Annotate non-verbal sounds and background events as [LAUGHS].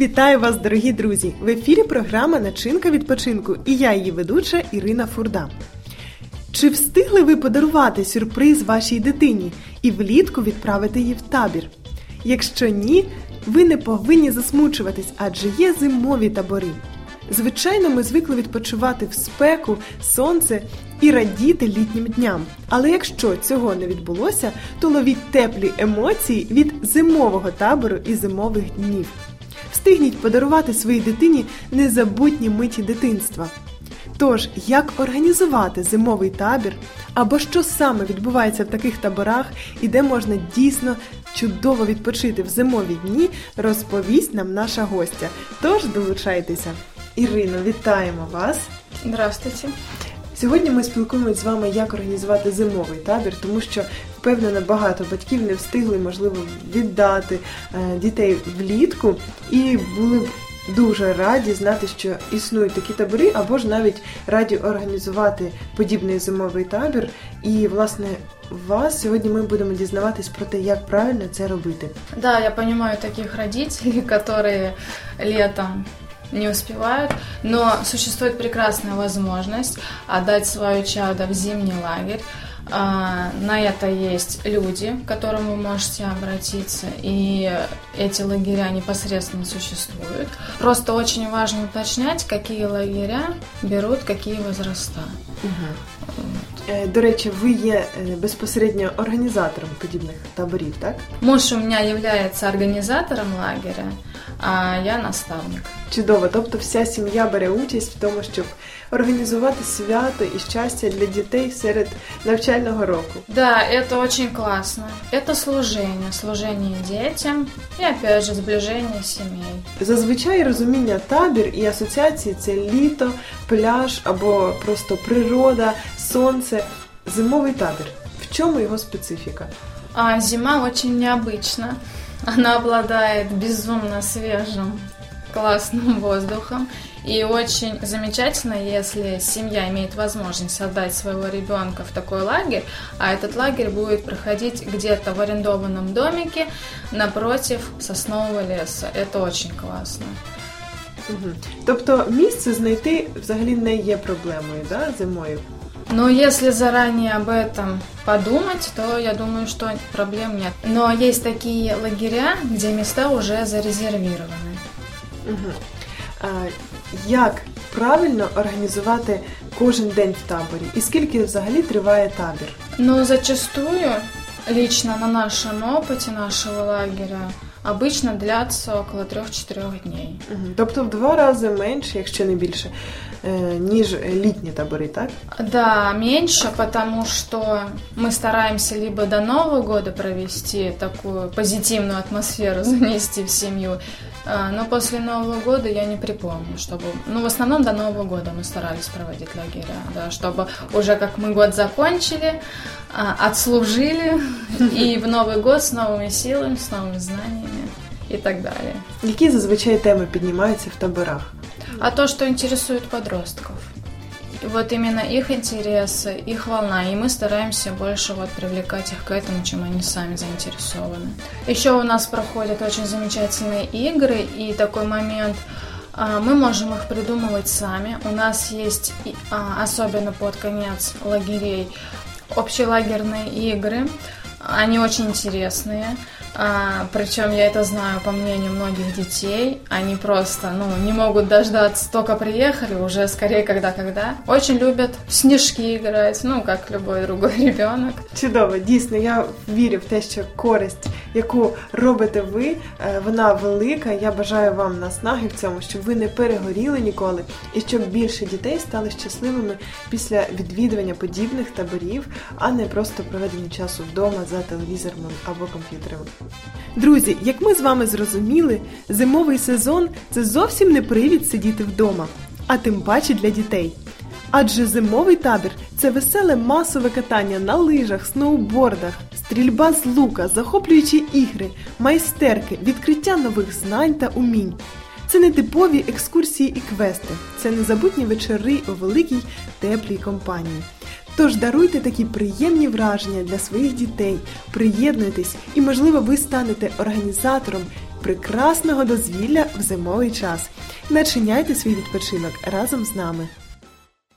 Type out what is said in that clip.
Вітаю вас, дорогі друзі! В ефірі програма Начинка відпочинку і я її ведуча Ірина Фурда. Чи встигли ви подарувати сюрприз вашій дитині і влітку відправити її в табір? Якщо ні, ви не повинні засмучуватись, адже є зимові табори. Звичайно, ми звикли відпочивати в спеку, сонце і радіти літнім дням. Але якщо цього не відбулося, то ловіть теплі емоції від зимового табору і зимових днів. Встигніть подарувати своїй дитині незабутні миті дитинства. Тож, як організувати зимовий табір, або що саме відбувається в таких таборах і де можна дійсно чудово відпочити в зимові дні, розповість нам наша гостя. Тож долучайтеся. Ірино, вітаємо вас! Здравствуйте. Сьогодні ми спілкуємося з вами, як організувати зимовий табір, тому що впевнено багато батьків не встигли, можливо, віддати е, дітей влітку і були б дуже раді знати, що існують такі табори, або ж навіть раді організувати подібний зимовий табір. І власне вас сьогодні ми будемо дізнаватись про те, як правильно це робити. Да, я понимаю таких родителей, [LAUGHS] которые летом не успевают, но существует прекрасная возможность отдать свое чадо в зимний лагерь. А, На это есть люди, к которым вы можете обратиться, и эти лагеря непосредственно существуют. Просто очень важно уточнять, какие лагеря берут какие возраста. Е, До речі, ви є е, безпосередньо організатором подібних таборів, так? Муж у меня является организатором лагеря, а я наставник. Чудово, тобто вся сім'я бере участь в тому, щоб організувати свято і щастя для дітей серед навчального року. Да, это очень классно. Это служение, служение детям и опять же сближение семей. Зазвичай розуміння табір і асоціації це літо, пляж або просто природа, сонце, зимовий табір. В чому його специфіка? А зима очень необычна. Она обладает безумно свежим, классным воздухом. И очень замечательно, если семья имеет возможность отдать своего ребенка в такой лагерь, а этот лагерь будет проходить где-то в арендованном домике напротив соснового леса. Это очень классно. Угу. Тобто місце знайти взагалі не є проблемою да, зимою. Но если заранее об этом подумать, то я думаю, что проблем нет. Но есть такие лагеря, где места уже зарезервированы. Угу. А, як правильно організувати кожен день в таборі? І скільки взагалі триває табір? Но зачастую, лично на нашем опыте нашего лагеря, обычно длятся около 3-4 дней. Угу. Тобто в два рази менше, якщо не більше, е, ніж літні табори, так? Да, меньше, потому что мы стараемся либо до Нового года провести такую позитивную атмосферу, занести [LAUGHS] в семью, а, но после Нового года я не припомню, чтобы... Ну, в основном до Нового года мы старались проводить лагеря, да, чтобы уже как мы год закончили, а, отслужили, [LAUGHS] и в Новый год с новыми силами, с новыми знаниями и так далее. Які зазвичай теми піднімаються в таборах? А то, что интересует подростков. Вот именно их интересы, их волна, и мы стараемся больше вот привлекать их к этому, чем они сами заинтересованы. Еще у нас проходят очень замечательные игры, и такой момент, а, мы можем их придумывать сами. У нас есть, а, особенно под конец лагерей, общелагерные игры. Они очень интересные. А, причем я это знаю по мнению многих детей. Они просто, ну, не могут дождаться, только приехали, уже скорее когда-когда. Очень любят снежки играть, ну, как любой другой [LAUGHS] ребенок. Чудово, дійсно, я вірю в те, що користь, яку робите ви, е, вона велика. Я бажаю вам наснаги в цьому, щоб ви не перегоріли ніколи, і щоб більше дітей стали щасливими після відвідування подібних таборів, а не просто проведення часу вдома за телевізором або комп'ютером. Друзі, як ми з вами зрозуміли, зимовий сезон це зовсім не привід сидіти вдома, а тим паче для дітей. Адже зимовий табір це веселе масове катання на лижах, сноубордах, стрільба з лука, захоплюючі ігри, майстерки, відкриття нових знань та умінь. Це не типові екскурсії і квести, це незабутні вечори у великій теплій компанії. Тож даруйте такі приємні враження для своїх дітей, приєднуйтесь і, можливо, ви станете організатором прекрасного дозвілля в зимовий час. Начиняйте свій відпочинок разом з нами.